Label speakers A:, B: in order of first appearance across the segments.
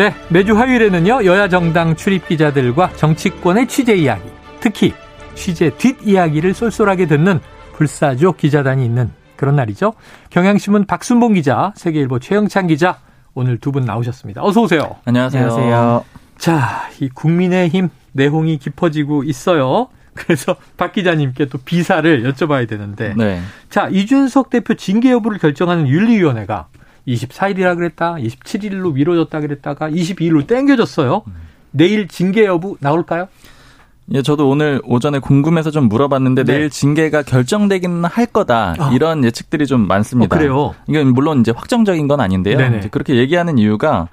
A: 네, 매주 화요일에는요, 여야 정당 출입 기자들과 정치권의 취재 이야기, 특히 취재 뒷이야기를 쏠쏠하게 듣는 불사조 기자단이 있는 그런 날이죠. 경향신문 박순봉 기자, 세계일보 최영찬 기자, 오늘 두 분 나오셨습니다. 어서 오세요.
B: 안녕하세요. 안녕하세요.
A: 자, 이 국민의힘 내홍이 깊어지고 있어요. 그래서 박 기자님께 또 비사를 여쭤봐야 되는데. 네. 자, 이준석 대표 징계 여부를 결정하는 윤리위원회가 24일이라 그랬다, 27일로 미뤄졌다 그랬다가 22일로 땡겨졌어요. 내일 징계 여부 나올까요?
B: 예, 저도 오늘 오전에 궁금해서 좀 물어봤는데 네. 내일 징계가 결정되기는 할 거다 아. 이런 예측들이 좀 많습니다.
A: 어, 그래요?
B: 이건 물론 이제 확정적인 건 아닌데요. 이제 그렇게 얘기하는 이유가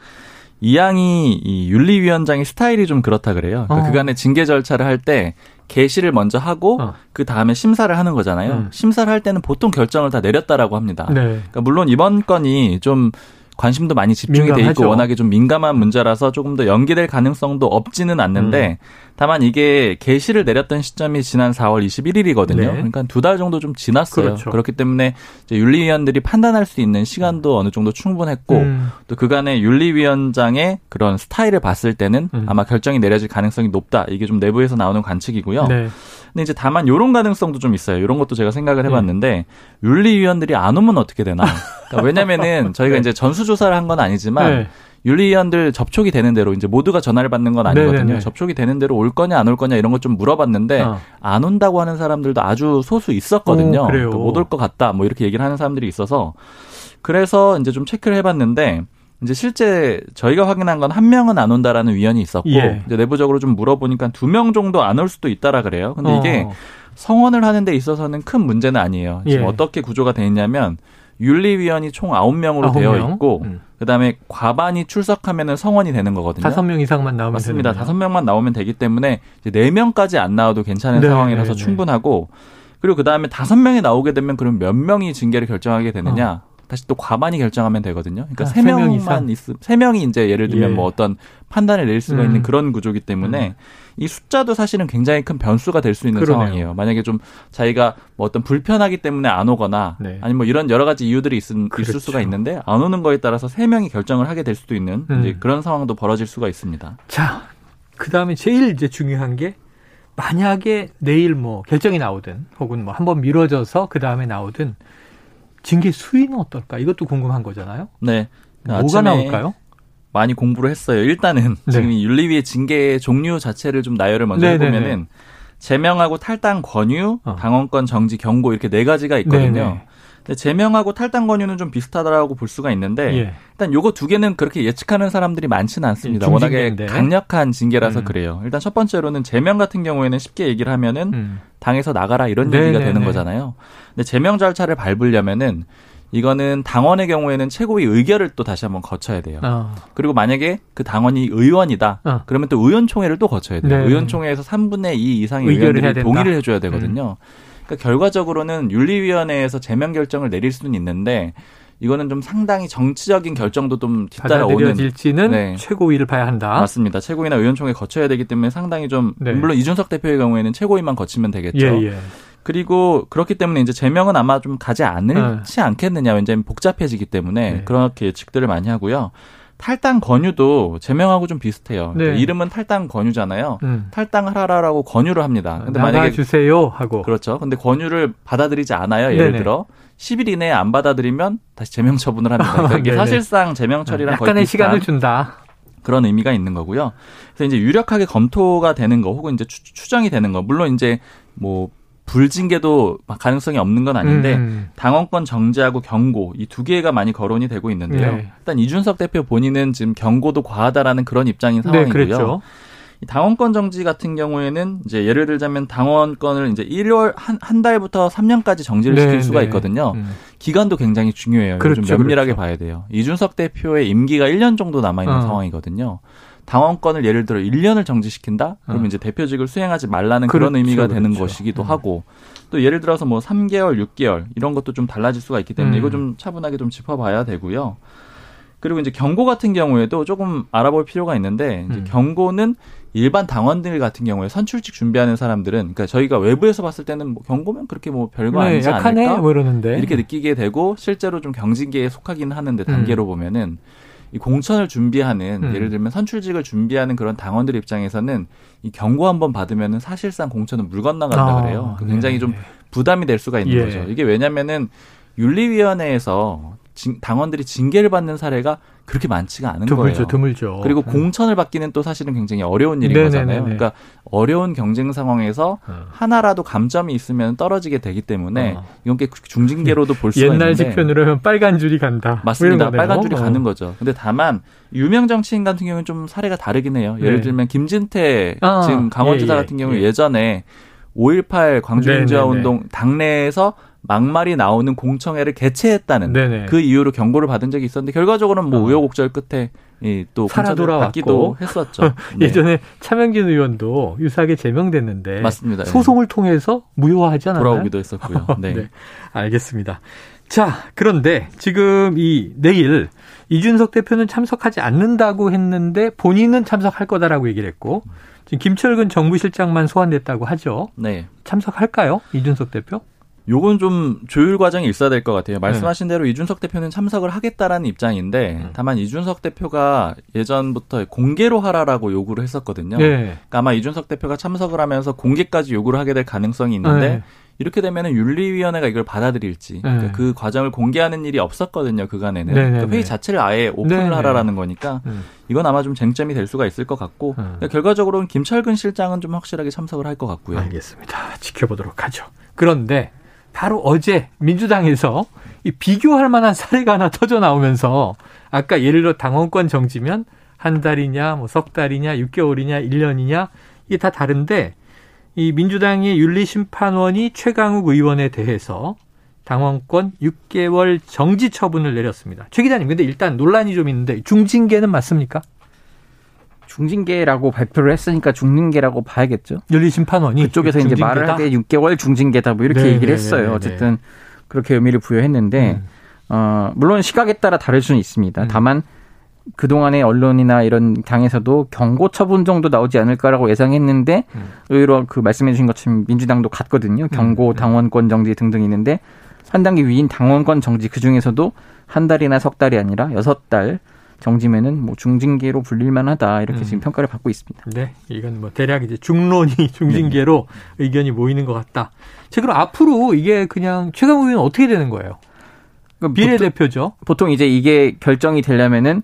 B: 이양이 이 윤리위원장의 스타일이 좀 그렇다 그래요. 그러니까 어. 그간의 징계 절차를 할 때 개시를 먼저 하고 어. 그 다음에 심사를 하는 거잖아요. 음. 심사를 할 때는 보통 결정을 다 내렸다라고 합니다. 네. 그러니까 물론 이번 건이 좀 관심도 많이 집중이 민감하죠. 돼 있고 워낙에 좀 민감한 문제라서 조금 더 연기될 가능성도 없지는 않는데 음. 다만 이게 개시를 내렸던 시점이 지난 4월 21일이거든요. 네. 그러니까 두 달 정도 좀 지났어요. 그렇죠. 그렇기 때문에 윤리위원들이 판단할 수 있는 시간도 어느 정도 충분했고 음. 또 그간의 윤리위원장의 그런 스타일을 봤을 때는 음. 아마 결정이 내려질 가능성이 높다. 이게 좀 내부에서 나오는 관측이고요. 네. 근데 이제 다만 요런 가능성도 좀 있어요. 이런 것도 제가 생각을 네. 해봤는데 네. 윤리위원들이 안 오면 어떻게 되나? 그러니까 왜냐면은 저희가 네. 이제 전수조사를 한 건 아니지만 네. 윤리위원들 접촉이 되는 대로 이제 모두가 전화를 받는 건 아니거든요. 네네네. 접촉이 되는 대로 올 거냐 안 올 거냐 이런 것 좀 물어봤는데 어. 안 온다고 하는 사람들도 아주 소수 있었거든요. 그러니까 못올 것 같다 뭐 이렇게 얘기를 하는 사람들이 있어서 그래서 이제 좀 체크를 해봤는데 이제 실제 저희가 확인한 건 한 명은 안 온다라는 위원이 있었고 예. 이제 내부적으로 좀 물어보니까 두 명 정도 안 올 수도 있다라 그래요. 근데 어. 이게 성원을 하는 데 있어서는 큰 문제는 아니에요. 지금 예. 어떻게 구조가 돼 있냐면 윤리위원이 총 아홉 명으로 되어 있고 음. 그다음에 과반이 출석하면은 성원이 되는 거거든요.
A: 다섯 명 이상만 나오면
B: 맞습니다. 다섯 명만 나오면 되기 때문에 이제 네 명까지 안 나와도 괜찮은 네, 상황이라서 네, 네. 충분하고 그리고 그다음에 다섯 명이 나오게 되면 그럼 몇 명이 징계를 결정하게 되느냐? 어. 다시 또 과반이 결정하면 되거든요. 그러니까 아, 세 아, 명만 있음 세 명이 이제 예를 들면 예. 뭐 어떤 판단을 내릴 수가 음. 있는 그런 구조기 때문에 음. 이 숫자도 사실은 굉장히 큰 변수가 될 수 있는 그러네요. 상황이에요. 만약에 좀 자기가 뭐 어떤 불편하기 때문에 안 오거나 네. 아니면 뭐 이런 여러 가지 이유들이 있, 그렇죠. 있을 수가 있는데 안 오는 거에 따라서 세 명이 결정을 하게 될 수도 있는 음. 이제 그런 상황도 벌어질 수가 있습니다.
A: 자, 그 다음에 제일 이제 중요한 게 만약에 내일 뭐 결정이 나오든 혹은 뭐 한번 미뤄져서 그 다음에 나오든 징계 수위는 어떨까? 이것도 궁금한 거잖아요.
B: 네.
A: 뭐가 나올까요?
B: 많이 공부를 했어요. 일단은 네. 지금 윤리위의 징계 종류 자체를 좀 나열을 먼저 네네네. 네, 해보면은 네. 제명하고 탈당 권유, 어. 당원권 정지 경고 이렇게 네 가지가 있거든요. 네. 근데 제명하고 탈당 권유는 좀 비슷하다라고 볼 수가 있는데 예. 일단 요거 두 개는 그렇게 예측하는 사람들이 많지는 않습니다. 워낙에 강력한 징계라서 음. 그래요. 일단 첫 번째로는 제명 같은 경우에는 쉽게 얘기를 하면은 음. 당에서 나가라 이런 네네네. 얘기가 되는 거잖아요. 근데 제명 절차를 밟으려면은 이거는 당원의 경우에는 최고위 의결을 또 다시 한번 거쳐야 돼요. 어. 그리고 만약에 그 당원이 의원이다. 어. 그러면 또 의원총회를 또 거쳐야 돼요. 네. 의원총회에서 3분의 2 이상의 의원들이 동의를 해줘야 되거든요. 음. 그러니까 결과적으로는 윤리위원회에서 제명 결정을 내릴 수는 있는데 이거는 좀 상당히 정치적인 결정도 좀
A: 뒤따라오는 네. 최고위를 봐야 한다.
B: 맞습니다. 최고위나 의원총회 거쳐야 되기 때문에 상당히 좀 네. 물론 이준석 대표의 경우에는 최고위만 거치면 되겠죠. 예, 예. 그리고 그렇기 때문에 이제 제명은 아마 좀 가지 않을지 네. 않겠느냐. 왜냐하면 복잡해지기 때문에 네. 그렇게 예측들을 많이 하고요. 탈당 권유도 제명하고 좀 비슷해요. 네. 이름은 탈당 권유잖아요. 음. 탈당하라라고 권유를 합니다.
A: 근데 만약에 주세요 하고
B: 그렇죠. 근데 권유를 받아들이지 않아요. 예를 네네. 들어 10일 이내에 안 받아들이면 다시 제명 처분을 합니다. 그러니까 이게 사실상 제명 처리랑
A: 약간의
B: 거의
A: 시간을 준다.
B: 그런 의미가 있는 거고요. 그래서 이제 유력하게 검토가 되는 거 혹은 이제 추 정이 되는 거 물론 이제 뭐 불징계도 가능성이 없는 건 아닌데 음. 당원권 정지하고 경고 이 두 개가 많이 거론이 되고 있는데요. 네. 일단 이준석 대표 본인은 지금 경고도 과하다라는 그런 입장인 네, 상황이고요. 네, 당원권 정지 같은 경우에는 이제 예를 들자면 당원권을 이제 1월 한, 한 달부터 3년까지 정지를 네, 시킬 수가 네. 있거든요. 음. 기간도 굉장히 중요해요. 그렇죠, 좀 면밀하게 그렇죠. 봐야 돼요. 이준석 대표의 임기가 1년 정도 남아 있는 어. 상황이거든요. 당원권을 예를 들어 1년을 정지시킨다? 그러면 어. 이제 대표직을 수행하지 말라는 그렇죠, 그런 의미가 되는 그렇죠. 것이기도 음. 하고 또 예를 들어서 뭐 3개월, 6개월 이런 것도 좀 달라질 수가 있기 때문에 음. 이거 좀 차분하게 좀 짚어봐야 되고요. 그리고 이제 경고 같은 경우에도 조금 알아볼 필요가 있는데 이제 음. 경고는 일반 당원들 같은 경우에 선출직 준비하는 사람들은 그러니까 저희가 외부에서 봤을 때는 뭐 경고면 그렇게 뭐 별거 네, 아니지 않을까 뭐 이러는데. 이렇게 느끼게 되고 실제로 좀 경징계에 속하기는 하는데 단계로 음. 보면은 이 공천을 준비하는 음. 예를 들면 선출직을 준비하는 그런 당원들 입장에서는 이 경고 한번 받으면은 사실상 공천은 물 건너간다 아, 그래요. 굉장히 네. 좀 부담이 될 수가 있는 예. 거죠. 이게 왜냐면은 윤리위원회에서 당원들이 징계를 받는 사례가 그렇게 많지가 않은
A: 드물죠,
B: 거예요.
A: 드물죠.
B: 그리고 네. 공천을 받기는 또 사실은 굉장히 어려운 일인 네네네네. 거잖아요. 그러니까 어려운 경쟁 상황에서 어. 하나라도 감점이 있으면 떨어지게 되기 때문에 어. 이건 꽤 중징계로도 볼 수가
A: 옛날
B: 있는데
A: 옛날 지편으로 하면 빨간 줄이 간다.
B: 맞습니다. 빨간 줄이 어. 가는 거죠. 근데 다만 유명 정치인 같은 경우는 좀 사례가 다르긴 해요. 예를 네. 들면 김진태 아, 지금 강원지사 예, 예, 같은 경우 예. 예전에 5.18 광주민주화 운동 당내에서 막말이 나오는 공청회를 개최했다는 네네. 그 이유로 경고를 받은 적이 있었는데 결과적으로는 뭐 어. 우여곡절 끝에 이또 살아 돌아왔기도 했었죠.
A: 네. 예전에 차명진 의원도 유사하게 제명됐는데
B: 맞습니다.
A: 소송을 네. 통해서 무효화하지 않았나요?
B: 돌아오기도 했었고요. 네. 네.
A: 알겠습니다. 자, 그런데 지금 이 내일 이준석 대표는 참석하지 않는다고 했는데 본인은 참석할 거다라고 얘기를 했고 지금 김철근 정부실장만 소환됐다고 하죠. 네. 참석할까요? 이준석 대표?
B: 요건 좀 조율 과정이 있어야 될 것 같아요. 말씀하신 네. 대로 이준석 대표는 참석을 하겠다라는 입장인데 음. 다만 이준석 대표가 예전부터 공개로 하라라고 요구를 했었거든요. 네. 그러니까 아마 이준석 대표가 참석을 하면서 공개까지 요구를 하게 될 가능성이 있는데 네. 이렇게 되면은 윤리위원회가 이걸 받아들일지 네. 그러니까 그 과정을 공개하는 일이 없었거든요 그간에는 네, 네, 그러니까 회의 자체를 아예 오픈을 하라라는 거니까 이건 아마 좀 쟁점이 될 수가 있을 것 같고 그러니까 결과적으로는 김철근 실장은 좀 확실하게 참석을 할 것 같고요.
A: 알겠습니다. 지켜보도록 하죠. 그런데 바로 어제 민주당에서 이 비교할 만한 사례가 하나 터져 나오면서 아까 예를 들어 당원권 정지면 한 달이냐, 뭐 석 달이냐, 6개월이냐, 1년이냐 이게 다 다른데 이 민주당의 윤리심판원이 최강욱 의원에 대해서 당원권 6개월 정지 처분을 내렸습니다. 최 기자님, 근데 일단 논란이 좀 있는데 중징계는 맞습니까?
C: 중징계라고 발표를 했으니까 중징계라고 봐야겠죠.
A: 윤리 심판원이
C: 그쪽에서 이제 말을 하게 6개월 중징계다 뭐 이렇게 네 얘기를 네, 했어요. 네, 네, 어쨌든 그렇게 의미를 부여했는데 음. 어 물론 시각에 따라 다를 수는 있습니다. 음. 다만 그동안의 언론이나 이런 당에서도 경고 처분 정도 나오지 않을까라고 예상했는데 음. 의외로 그 말씀해 주신 것처럼 민주당도 갔거든요. 경고, 음. 당원권 정지 등등 있는데 한 단계 위인 당원권 정지 그 중에서도 한 달이나 석 달이 아니라 여섯 달 정지면은 뭐 중징계로 불릴만하다 이렇게 음. 지금 평가를 받고 있습니다.
A: 네, 이건 뭐 대략 이제 중론이 중징계로 네. 의견이 모이는 것 같다. 자, 그럼 앞으로 이게 그냥 최강 의원 어떻게 되는 거예요? 그러니까 비례대표죠.
C: 보통, 보통 이제 이게 결정이 되려면은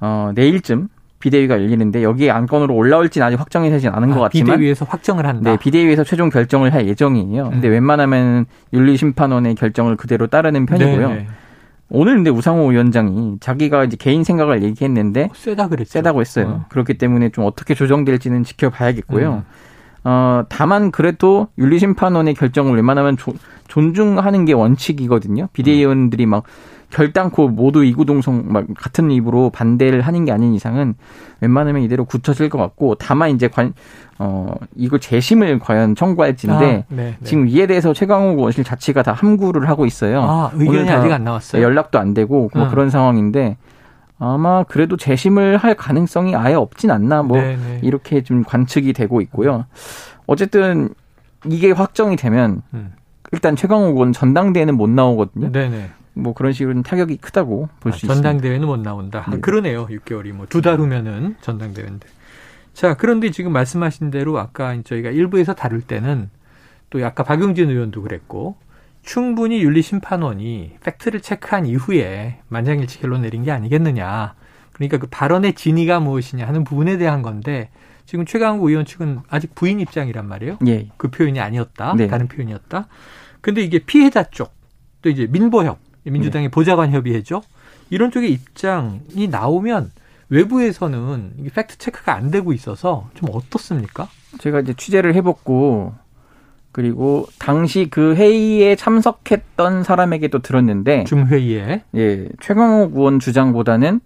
C: 어 내일쯤 비대위가 열리는데 여기에 안건으로 올라올지는 아직 확정이 되진 않은 아, 것 같지만
A: 비대위에서 확정을 한다.
C: 네, 비대위에서 최종 결정을 할 예정이에요. 음. 근데 웬만하면 윤리심판원의 결정을 그대로 따르는 편이고요. 네네. 네. 오늘 근데 우상호 위원장이 자기가 이제 개인 생각을 얘기했는데 어,
A: 세다 그랬죠.
C: 세다고 했어요. 어. 그렇기 때문에 좀 어떻게 조정될지는 지켜봐야겠고요. 음. 어, 다만 그래도 윤리심판원의 결정을 웬만하면 조, 존중하는 게 원칙이거든요. 비대위원들이 막 결단코 모두 이구동성 막 같은 입으로 반대를 하는 게 아닌 이상은 웬만하면 이대로 굳혀질 것 같고 다만 이제 관, 어, 이걸 재심을 과연 청구할지인데 아, 네, 네. 지금 이에 대해서 최강욱 원실 자체가 다 함구를 하고 있어요.
A: 아, 의견이 아직 안 나왔어요.
C: 연락도 안 되고 뭐 아. 그런 상황인데 아마 그래도 재심을 할 가능성이 아예 없진 않나 뭐 네네. 네. 이렇게 좀 관측이 되고 있고요. 어쨌든 이게 확정이 되면 음. 일단 최강욱 의원 전당대회는 못 나오거든요. 네네. 뭐 그런 식으로 타격이 크다고 볼수 아, 있습니다.
A: 전당대회는 못 나온다. 네. 아, 그러네요. 6개월이 뭐 두 달 후면은 전당대회인데. 자, 그런데 지금 말씀하신 대로 아까 저희가 일부에서 다룰 때는 또 아까 박용진 의원도 그랬고 충분히 윤리 심판원이 팩트를 체크한 이후에 만장일치 결론 내린 게 아니겠느냐. 그러니까 그 발언의 진위가 무엇이냐 하는 부분에 대한 건데 지금 최강욱 의원 측은 아직 부인 입장이란 말이에요. 예. 그 표현이 아니었다. 네. 다른 표현이었다. 근데 이게 피해자 쪽, 또 이제 민보협, 민주당의 네. 보좌관 협의회죠. 이런 쪽의 입장이 나오면 외부에서는 이게 팩트 체크가 안 되고 있어서 좀 어떻습니까?
C: 제가 이제 취재를 해봤고 그리고 당시 그 회의에 참석했던 사람에게도 들었는데
A: 줌 회의에
C: 예 최강욱 의원 주장보다는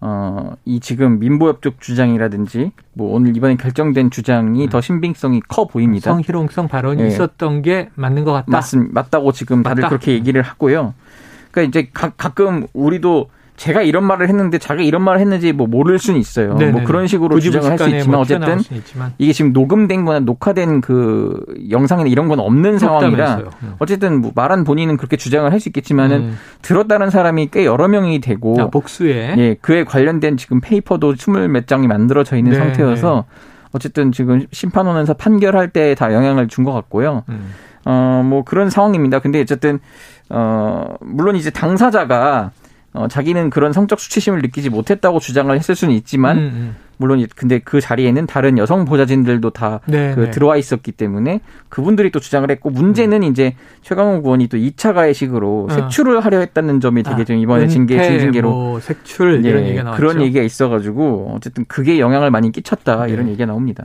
C: 어, 이 지금 민보협 쪽 주장이라든지 뭐 오늘 이번에 결정된 주장이 음. 더 신빙성이 커 보입니다.
A: 성희롱성 발언이 예. 있었던 게 맞는 것 같다.
C: 맞습 맞다고 지금 다들 맞다. 그렇게 얘기를 하고요. 그러니까 이제 가, 가끔 우리도 제가 이런 말을 했는데 자기가 이런 말을 했는지 뭐 모를 수는 있어요. 네네네. 뭐 그런 식으로 주장을 할 수 있지만 뭐 어쨌든 이게 지금 녹음된 거나 녹화된 그 영상이나 이런 건 없는 상황이라 음. 어쨌든 뭐 말한 본인은 그렇게 주장을 할 수 있겠지만은 음. 들었다는 사람이 꽤 여러 명이 되고
A: 아, 복수에
C: 예 그에 관련된 지금 페이퍼도 스물 몇 장이 만들어져 있는 네 상태여서 어쨌든 지금 심판원에서 판결할 때 다 영향을 준 것 같고요. 음. 어 뭐 그런 상황입니다. 근데 어쨌든 어 물론 이제 당사자가 어, 자기는 그런 성적 수치심을 느끼지 못했다고 주장을 했을 수는 있지만 음, 음. 물론 근데 그 자리에는 다른 여성 보좌진들도 다그 네, 네. 들어와 있었기 때문에 그분들이 또 주장을 했고 문제는 음. 이제 최강욱 의원이 또 2차 가해식으로 어. 색출을 하려 했다는 점이 되게 좀 이번에 아, 징계 중징계로 뭐
A: 색출 예, 이런 얘기가 나왔죠.
C: 그런 얘기가 있어가지고 어쨌든 그게 영향을 많이 끼쳤다 네. 이런 얘기가 나옵니다.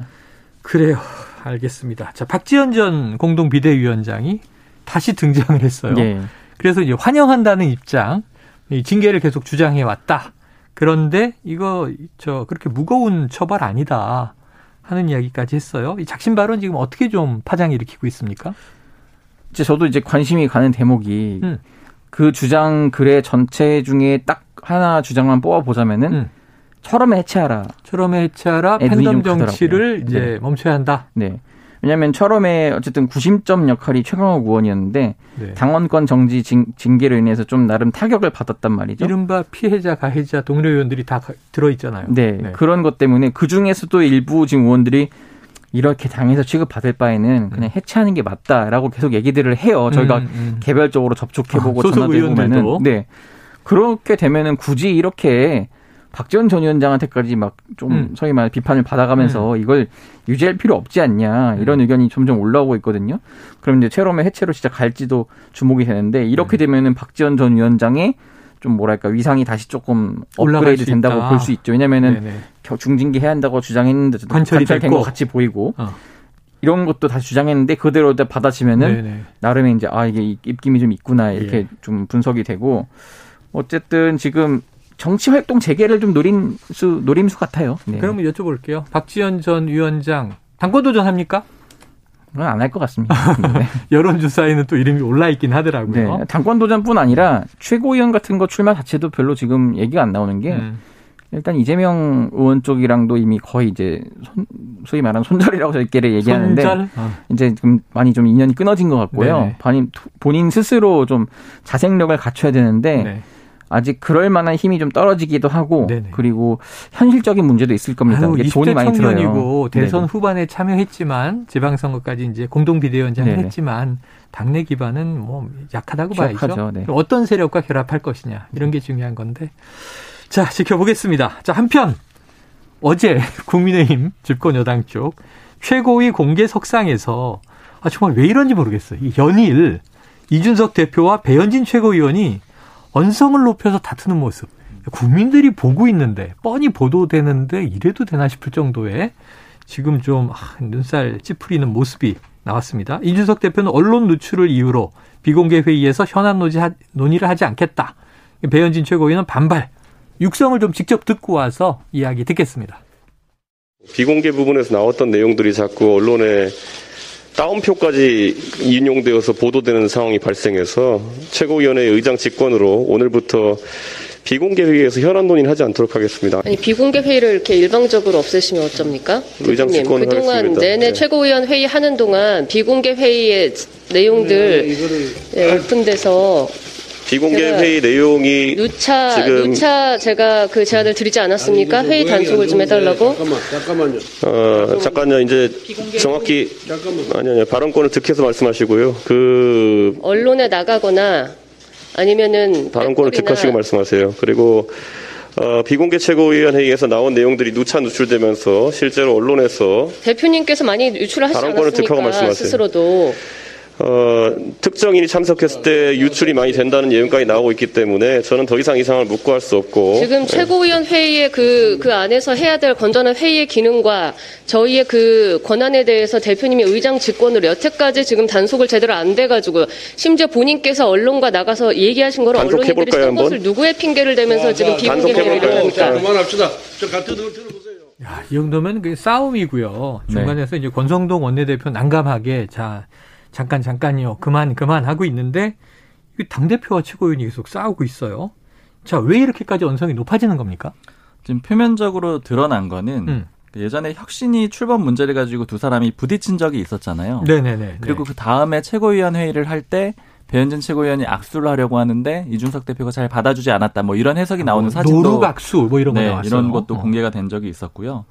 A: 그래요. 알겠습니다. 자 박지원 전 공동 비대위원장이 다시 등장을 했어요. 예. 그래서 이제 환영한다는 입장 이 징계를 계속 주장해 왔다. 그런데 이거 저 그렇게 무거운 처벌 아니다 하는 이야기까지 했어요. 이 작심 발언 지금 어떻게 좀 파장 일으키고 있습니까?
C: 이제 저도 이제 관심이 가는 대목이 음. 그 주장 글의 전체 중에 딱 하나 주장만 뽑아 보자면은 음. 철험에 해체하라.
A: 철험에 해체하라. 팬덤 정치를 이제 네. 멈춰야 한다.
C: 네. 왜냐하면 철험의 어쨌든 구심점 역할이 최강욱 의원이었는데 네. 당원권 정지 징, 징계로 인해서 좀 나름 타격을 받았단 말이죠.
A: 이른바 피해자, 가해자, 동료 의원들이 다 들어 있잖아요.
C: 네, 네. 그런 것 때문에 그 중에서도 일부 지금 의원들이 이렇게 당해서 취급받을 바에는 그냥 음. 해체하는 게 맞다라고 계속 얘기들을 해요. 저희가 음, 음. 개별적으로 접촉해보고 아, 전화도 해보면은 네 그렇게 되면은 굳이 이렇게 박지원 전 위원장한테까지 막좀 음. 소위 말 비판을 받아가면서 음. 이걸 유지할 필요 없지 않냐 이런 음. 의견이 점점 올라오고 있거든요. 그럼 이제 체롬의 해체로 진짜 갈지도 주목이 되는데 이렇게 음. 되면은 박지원 전 위원장의 좀 뭐랄까 위상이 다시 조금 업그레이드 된다고 볼 수 있죠. 왜냐면은 네네. 중징계 해야 한다고 주장했는데 관찰된 것 같이 보이고 어. 이런 것도 다시 주장했는데 그대로 받아치면은. 나름의 이제 아 이게 입김이 좀 있구나 이렇게 예. 좀 분석이 되고 어쨌든 지금 정치 활동 재개를 좀 노림수 노림수 같아요.
A: 네. 그러면 여쭤볼게요. 박지원 전 위원장 당권 도전합니까?
C: 그건 안 할 것 같습니다.
A: 네. 여론조사에는 또 이름이 올라 있긴 하더라고요.
C: 네. 당권 도전뿐 아니라 최고위원 같은 거 출마 자체도 별로 지금 얘기가 안 나오는 게 음. 일단 이재명 의원 쪽이랑도 이미 거의 이제 손, 소위 말하는 손절이라고 저희끼리 얘기하는데 손절? 아. 이제 좀 많이 좀 인연이 끊어진 것 같고요. 본인, 본인 스스로 좀 자생력을 갖춰야 되는데 네. 아직 그럴 만한 힘이 좀 떨어지기도 하고 네네. 그리고 현실적인 문제도 있을 겁니다.
A: 아유, 돈이 많이 들어요. 대선 네네. 후반에 참여했지만 지방선거까지 이제 공동 비대위원장을 했지만 당내 기반은 뭐 약하다고 봐야죠. 네. 어떤 세력과 결합할 것이냐 이런 게 중요한 건데 자 지켜보겠습니다. 자 한편 어제 국민의힘 집권 여당 쪽 최고위 공개 석상에서 아 정말 왜 이런지 모르겠어요. 이 연일 이준석 대표와 배현진 최고위원이 언성을 높여서 다투는 모습. 국민들이 보고 있는데 뻔히 보도되는데 이래도 되나 싶을 정도의 지금 좀 아, 눈살 찌푸리는 모습이 나왔습니다. 이준석 대표는 언론 누출을 이유로 비공개 회의에서 현안 논의를 하지 않겠다. 배현진 최고위는 반발. 육성을 좀 직접 듣고 와서 이야기 듣겠습니다.
D: 비공개 부분에서 나왔던 내용들이 자꾸 언론에 다운표까지 인용되어서 보도되는 상황이 발생해서 최고위원회 의장 직권으로 오늘부터 비공개 회의에서 현안 논의는 하지 않도록 하겠습니다.
E: 아니 비공개 회의를 이렇게 일방적으로 없애시면 어쩝니까?
D: 의장 직권
E: 그동안
D: 하겠습니다.
E: 내내 네. 최고위원 회의 하는 동안 비공개 회의의 내용들 네, 네, 오픈돼서
D: 비공개 회의 내용이
E: 누차 지금 누차 제가 그 제안을 드리지 않았습니까? 아니, 회의 단속을 좀 해달라고.
D: 잠깐만, 잠깐만요. 어, 잠깐요. 이제 정확히 잠깐만. 아니 아니 발언권을 득해서 말씀하시고요. 그
E: 언론에 나가거나 아니면은
D: 발언권을 득하시고 말씀하세요. 그리고 어, 비공개 최고위원회의에서 나온 내용들이 누차 누출되면서 실제로 언론에서
E: 대표님께서 많이 유출을 하시지 않았습니까? 스스로도
D: 어, 특정인이 참석했을 때 유출이 많이 된다는 예언까지 나오고 있기 때문에 저는 더 이상 이상을 묵고할 수 없고
E: 지금 네. 최고위원 회의의 그, 그 안에서 해야 될 건전한 회의의 기능과 저희의 그 권한에 대해서 대표님이 의장 직권으로 여태까지 지금 단속을 제대로 안 돼가지고 심지어 본인께서 언론과 나가서 얘기하신 거를 언론인들이 쓴 것을 누구의 핑계를 대면서 지금 비공개 회의를 합니까?
F: 그만합시다. 저 같은 들 들어보세요.
A: 야, 이 정도면 그 싸움이고요. 중간에서 네. 이제 권성동 원내대표 난감하게 자 잠깐 잠깐요. 그만 그만 하고 있는데 당 대표와 최고위원이 계속 싸우고 있어요. 자, 왜 이렇게까지 언성이 높아지는 겁니까?
B: 지금 표면적으로 드러난 거는 음. 예전에 혁신이 출범 문제를 가지고 두 사람이 부딪힌 적이 있었잖아요.
A: 네네네.
B: 그리고 그 다음에 최고위원 회의를 할 때 배현진 최고위원이 악수를 하려고 하는데 이준석 대표가 잘 받아주지 않았다. 뭐 이런 해석이 나오는 뭐, 사진도
A: 노룩 악수 뭐 이런 거
B: 네,
A: 나왔어요.
B: 이런 것도 어. 공개가 된 적이 있었고요.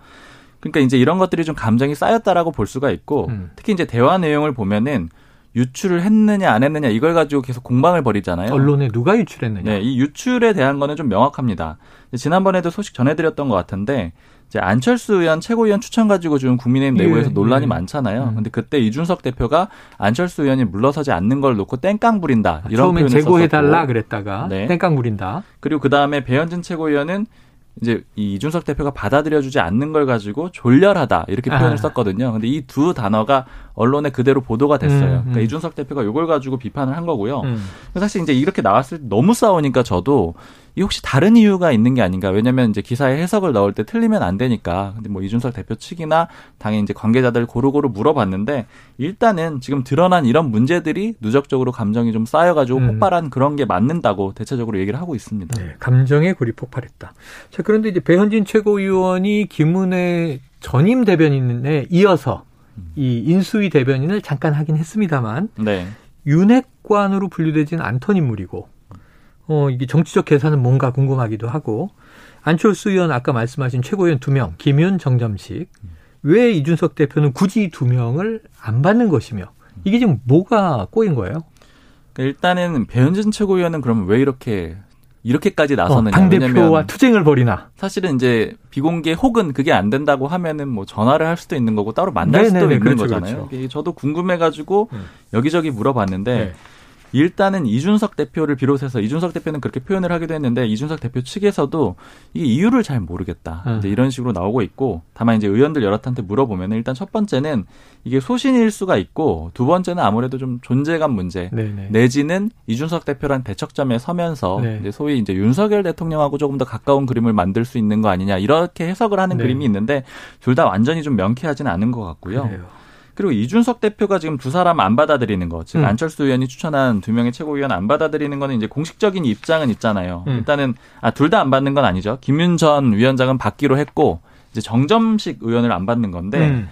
B: 그러니까 이제 이런 것들이 좀 감정이 쌓였다라고 볼 수가 있고 음. 특히 이제 대화 내용을 보면은 유출을 했느냐 안 했느냐 이걸 가지고 계속 공방을 벌이잖아요.
A: 언론에 누가 유출했느냐.
B: 네, 이 유출에 대한 거는 좀 명확합니다. 지난번에도 소식 전해드렸던 것 같은데 이제 안철수 의원 최고위원 추천 가지고 지금 국민의힘 내부에서 예, 논란이 예. 많잖아요. 음. 근데 그때 이준석 대표가 안철수 의원이 물러서지 않는 걸 놓고 땡깡 부린다 이런
A: 처음엔 제고해달라 그랬다가 네. 땡깡 부린다.
B: 그리고 그 다음에 배현진 최고위원은 이제 이 이준석 대표가 받아들여주지 않는 걸 가지고 졸렬하다 이렇게 표현을 아. 썼거든요. 근데 이 두 단어가 언론에 그대로 보도가 됐어요. 음, 음. 그러니까 이준석 대표가 이걸 가지고 비판을 한 거고요. 음. 사실 이제 이렇게 나왔을 때 너무 싸우니까 저도 이 혹시 다른 이유가 있는 게 아닌가? 왜냐면 이제 기사에 해석을 넣을 때 틀리면 안 되니까. 근데 뭐 이준석 대표 측이나 당연히 이제 관계자들 고루고루 물어봤는데 일단은 지금 드러난 이런 문제들이 누적적으로 감정이 좀 쌓여가지고 음. 폭발한 그런 게 맞는다고 대체적으로 얘기를 하고 있습니다. 네,
A: 감정의 골이 폭발했다. 자, 그런데 이제 배현진 최고위원이 김은혜 전임 대변인에 이어서 이 인수위 대변인을 잠깐 하긴 했습니다만 네. 윤핵관으로 분류되진 않던 인물이고 어, 이게 정치적 계산은 뭔가 궁금하기도 하고 안철수 의원 아까 말씀하신 최고위원 두 명, 김윤, 정점식. 왜 이준석 대표는 굳이 두 명을 안 받는 것이며 이게 지금 뭐가 꼬인 거예요?
B: 그러니까 일단은 배현진 최고위원은 그러면 왜 이렇게 이렇게까지 나서느냐.
A: 어, 당대표와 투쟁을 벌이나.
B: 사실은 이제 비공개 혹은 그게 안 된다고 하면은 뭐 전화를 할 수도 있는 거고 따로 만날 네네네, 수도 있는 그렇죠, 거잖아요. 그렇죠. 저도 궁금해가지고 음. 여기저기 물어봤는데 네. 일단은 이준석 대표를 비롯해서 이준석 대표는 그렇게 표현을 하기도 했는데 이준석 대표 측에서도 이게 이유를 잘 모르겠다. 음. 이제 이런 식으로 나오고 있고 다만 이제 의원들 여러한테 물어보면 일단 첫 번째는 이게 소신일 수가 있고 두 번째는 아무래도 좀 존재감 문제 네네. 내지는 이준석 대표란 대척점에 서면서 네. 이제 소위 이제 윤석열 대통령하고 조금 더 가까운 그림을 만들 수 있는 거 아니냐 이렇게 해석을 하는 네. 그림이 있는데 둘 다 완전히 좀 명쾌하지는 않은 것 같고요. 그래요. 그리고 이준석 대표가 지금 두 사람 안 받아들이는 거, 즉 음. 안철수 의원이 추천한 두 명의 최고위원 안 받아들이는 거는 이제 공식적인 입장은 있잖아요. 음. 일단은 아 둘 다 안 받는 건 아니죠. 김윤 전 위원장은 받기로 했고 이제 정점식 의원을 안 받는 건데. 음.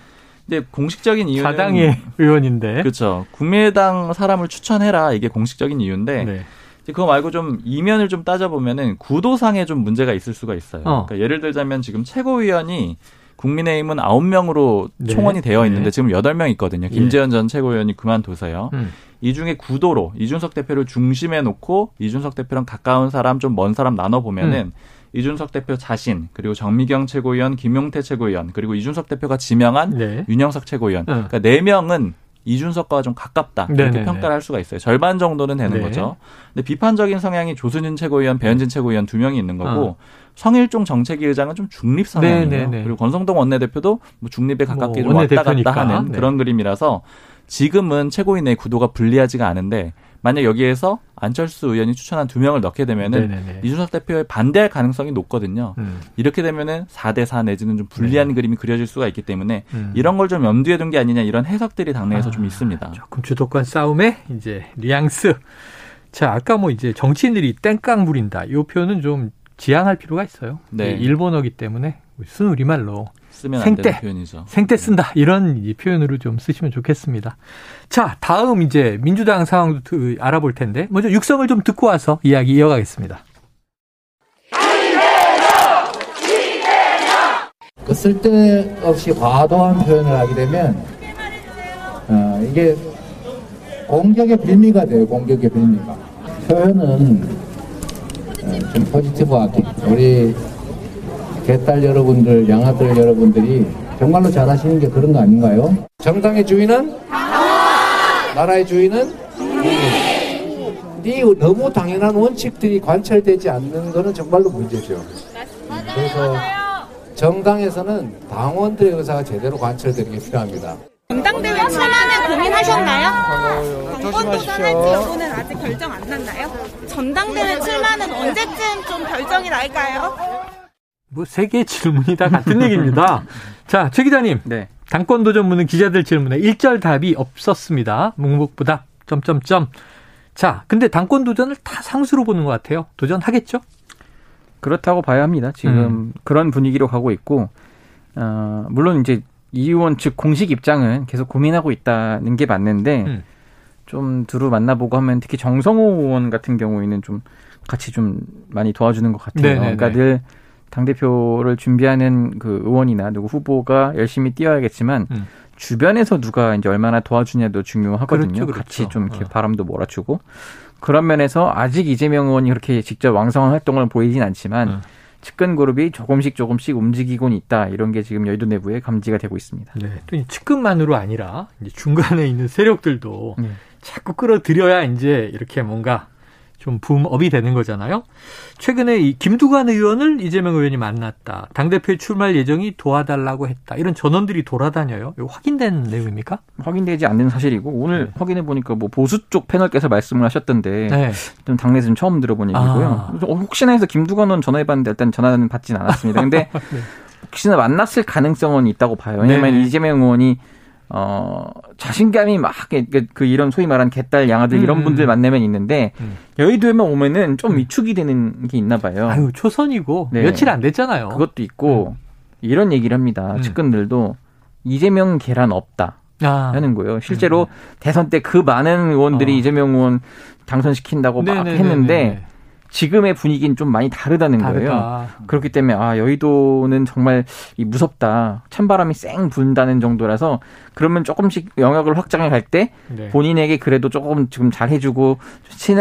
B: 근데 공식적인 이유는
A: 사당의 의원인데
B: 그렇죠. 국민의당 사람을 추천해라 이게 공식적인 이유인데 네. 그거 말고 좀 이면을 좀 따져보면은 구도상에 좀 문제가 있을 수가 있어요. 어. 그러니까 예를 들자면 지금 최고위원이 국민의힘은 9명으로 네. 총원이 되어 있는데 네. 지금 8명 있거든요. 예. 김재현 전 최고위원이 그만둬서요. 음. 이 중에 구도로 이준석 대표를 중심에 놓고 이준석 대표랑 가까운 사람 좀 먼 사람 나눠 보면은 음. 이준석 대표 자신 그리고 정미경 최고위원, 김용태 최고위원 그리고 이준석 대표가 지명한 네. 윤영석 최고위원 음. 그러니까 네 명은 이준석과 좀 가깝다 이렇게 네네네. 평가를 할 수가 있어요. 절반 정도는 되는 네. 거죠. 근데 비판적인 성향이 조순윤 최고위원, 배현진 최고위원 두 명이 있는 거고 어. 성일종 정책위 의장은 좀 중립 성향이에요. 네네네. 그리고 권성동 원내대표도 뭐 중립에 가깝게 뭐 왔다 갔다 하는 네. 그런 그림이라서 지금은 최고위내 구도가 불리하지가 않은데 만약 여기에서 안철수 의원이 추천한 두 명을 넣게 되면은 네네네. 이준석 대표에 반대할 가능성이 높거든요. 음. 이렇게 되면은 4대 4 내지는 좀 불리한 네. 그림이 그려질 수가 있기 때문에 음. 이런 걸 좀 염두에 둔 게 아니냐 이런 해석들이 당내에서 아, 좀 있습니다.
A: 조금 주도권 싸움에 이제 뉘앙스. 자, 아까 뭐 이제 정치인들이 땡깡 부린다. 이 표현은 좀 지양할 필요가 있어요. 네. 일본어기 때문에 순 우리말로
B: 쓰면 생떼, 표현이죠.
A: 생떼 쓴다 이런 표현으로 좀 쓰시면 좋겠습니다. 자, 다음 이제 민주당 상황도 알아볼 텐데 먼저 육성을 좀 듣고 와서 이야기 이어가겠습니다.
G: 그 쓸데없이 과도한 표현을 하게 되면 어, 이게 공격의 빌미가 돼요. 공격의 빌미가. 표현은 어, 좀 포지티브하게 우리 개딸 여러분들, 양아들 여러분들이 정말로 잘하시는 게 그런 거 아닌가요? 정당의 주인은! 나라의 주인은 이 너무 당연한 원칙들이 관철되지 않는 것은 정말로 문제죠. 그래서 정당에서는 당원들의 의사가 제대로 관철되는 게 필요합니다.
H: 전당대회 출마는 고민하셨나요? 당권 도전 할지 여부는 아직 결정 안 났나요? 전당대회 출마는 언제쯤 좀 결정이 날까요?
A: 뭐 세 개의 질문이 다 같은 얘기입니다. 자, 최 기자님. 네. 당권 도전 묻는 기자들 질문에 일절 답이 없었습니다. 묵묵부답 점점점. 자, 근데 당권 도전을 다 상수로 보는 것 같아요. 도전하겠죠?
C: 그렇다고 봐야 합니다. 지금 음. 그런 분위기로 가고 있고, 어, 물론 이제 이 의원 측 공식 입장은 계속 고민하고 있다는 게 맞는데, 음. 좀 두루 만나보고 하면 특히 정성호 의원 같은 경우에는 좀 같이 좀 많이 도와주는 것 같아요. 네네네. 그러니까 늘 당대표를 준비하는 그 의원이나 누구 후보가 열심히 뛰어야겠지만, 음. 주변에서 누가 이제 얼마나 도와주냐도 중요하거든요. 그렇죠, 그렇죠. 같이 좀 이렇게 어. 바람도 몰아주고. 그런 면에서 아직 이재명 의원이 그렇게 직접 왕성한 활동을 보이진 않지만 음. 측근 그룹이 조금씩 조금씩 움직이곤 있다 이런 게 지금 여의도 내부에 감지가 되고 있습니다.
A: 네, 또 측근만으로 아니라 이제 중간에 있는 세력들도 네. 자꾸 끌어들여야 이제 이렇게 뭔가 좀 붐업이 되는 거잖아요. 최근에 이 김두관 의원을 이재명 의원이 만났다. 당대표에 출마할 예정이 도와달라고 했다. 이런 전원들이 돌아다녀요. 이거 확인된 내용입니까?
C: 확인되지 않는 사실이고 오늘 네. 확인해 보니까 뭐 보수 쪽 패널께서 말씀을 하셨던데 네. 좀 당내에서 좀 처음 들어본 얘기고요. 아. 혹시나 해서 김두관 의원 전화해 봤는데 일단 전화는 받진 않았습니다. 근데 네. 혹시나 만났을 가능성은 있다고 봐요. 왜냐하면 네. 이재명 의원이 어, 자신감이 막, 그, 이런 소위 말하는 개딸, 양아들 음. 이런 분들 만나면 있는데, 음. 여의도에만 오면은 좀 음. 위축이 되는 게 있나 봐요.
A: 아유, 초선이고, 네. 며칠 안 됐잖아요.
C: 그것도 있고, 음. 이런 얘기를 합니다. 음. 측근들도, 이재명 계란 없다. 아. 하는 거예요. 실제로 음. 대선 때 그 많은 의원들이 어. 이재명 의원 당선시킨다고 네네네네. 막 했는데, 지금의 분위기는 좀 많이 다르다는 다르다. 거예요. 그렇기 때문에 아 여의도는 정말 이 무섭다. 찬바람이 쌩 분다는 정도라서 그러면 조금씩 영역을 확장해 갈때 네. 본인에게 그래도 조금 지금 잘 해주고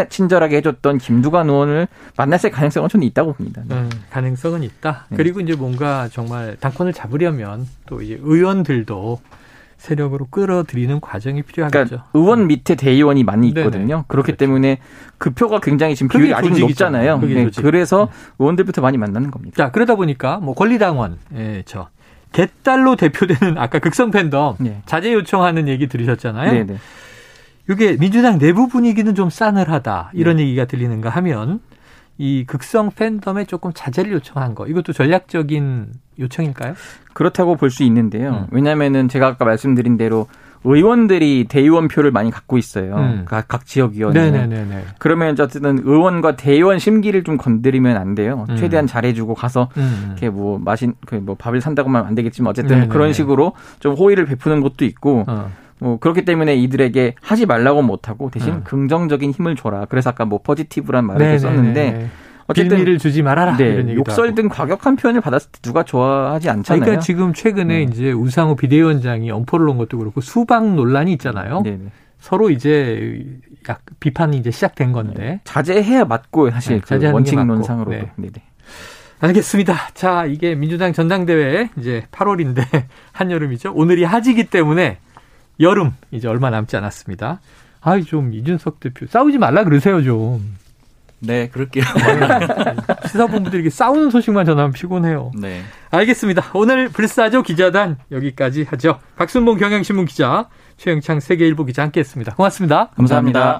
C: 친절하게 해줬던 김두관 의원을 만났을 가능성은 저는 있다고 봅니다. 네. 음,
A: 가능성은 있다. 네. 그리고 이제 뭔가 정말 당권을 잡으려면 또 이제 의원들도 세력으로 끌어들이는 과정이 필요하겠죠.
C: 그러니까 의원 밑에 대의원이 많이 있거든요. 네네. 그렇기 그렇죠. 때문에 그 표가 굉장히 지금 비율이 아직 높잖아요. 네, 그래서 의원들부터 많이 만나는 겁니다.
A: 자, 그러다 보니까 뭐 권리당원, 예, 저 개딸로 대표되는 아까 극성 팬덤 네. 자제 요청하는 얘기 들으셨잖아요. 네네. 이게 민주당 내부 분위기는 좀 싸늘하다 이런 네. 얘기가 들리는가 하면 이 극성 팬덤에 조금 자제를 요청한 거 이것도 전략적인 요청일까요?
C: 그렇다고 볼 수 있는데요. 음. 왜냐하면은 제가 아까 말씀드린 대로 의원들이 대의원 표를 많이 갖고 있어요. 음. 각, 각 지역위원회. 네네네. 그러면 어쨌든 의원과 대의원 심기를 좀 건드리면 안 돼요. 음. 최대한 잘해주고 가서 음. 이렇게 뭐 마신 그 뭐 밥을 산다고 하면 안 되겠지만 어쨌든 네네네. 그런 식으로 좀 호의를 베푸는 것도 있고. 어. 뭐 그렇기 때문에 이들에게 하지 말라고 못하고 대신 음. 긍정적인 힘을 줘라. 그래서 아까 뭐 포지티브란 말을 네네네. 썼는데
A: 어쨌든 빌미를 주지 말아라. 네,
C: 욕설 등 과격한 표현을 받았을 때 누가 좋아하지 않잖아요.
A: 그러니까 지금 최근에 음. 이제 우상호 비대위원장이 엄포를 놓은 것도 그렇고 수박 논란이 있잖아요. 네네. 서로 이제 약 비판이 이제 시작된 건데 네.
C: 자제해야 맞고 사실 네, 그 원칙론상으로. 네. 네네.
A: 알겠습니다. 자, 이게 민주당 전당대회 이제 8월인데 한여름이죠. 오늘이 하지기 때문에 여름 이제 얼마 남지 않았습니다. 아이 좀 이준석 대표 싸우지 말라 그러세요 좀.
B: 네, 그럴게요.
A: 시사본부들에게 싸우는 소식만 전하면 피곤해요. 네. 알겠습니다. 오늘 불사조 기자단 여기까지 하죠. 박순봉 경향신문 기자, 최영창 세계일보 기자 함께했습니다. 고맙습니다
B: 감사합니다. 감사합니다.